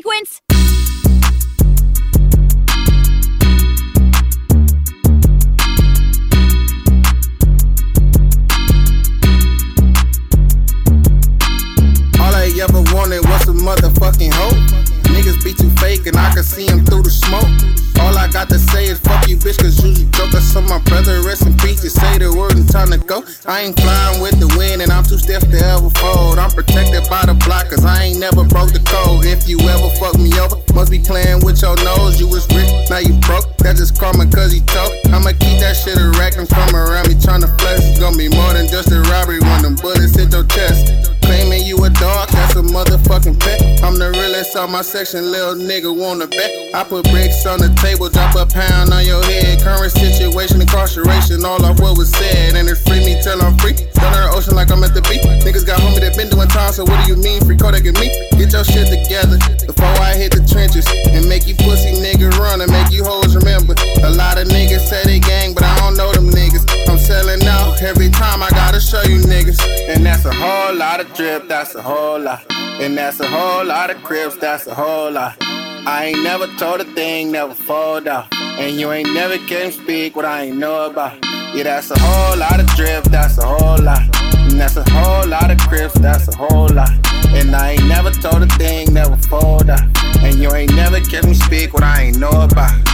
sequence. All I ever wanted was a motherfucking hope. Niggas be too fake and I can see them through the smoke. All I got to say is fuck you, bitch, cause you joke. I saw my brother rest in peace. You say the word and time to go. I ain't flying with the wind and I'm too stiff to ever fold. I'm protected by the block cause I ain't never broke the code. If you ever fuck me over, must be playing with your nose. You was rich, now you broke. That's just karma cause he told. I'ma keep the on my section, little nigga wanna bet. I put bricks on the table, drop a pound on your head. Current situation, incarceration, all off what was said. And it's free me till I'm free. Thunder ocean like I'm at the beach. Niggas got homie that been doing time, so what do you mean? Free Kodak and me? Get your shit together before I hit the trenches. And make you pussy niggas run and make you hoes remember. A lot of niggas say they gang, but I don't know them niggas. I'm selling out every time I gotta show you niggas. And that's a whole lot of drip, that's a whole lot. And that's a whole lot of crips, that's a whole lot. I ain't never told a thing, never fold out. And you ain't never can speak what I ain't know about. Yeah, that's a whole lot of drip, that's a whole lot. And that's a whole lot of crips, that's a whole lot. And I ain't never told a thing, never fold out. And you ain't never me speak what I ain't know about.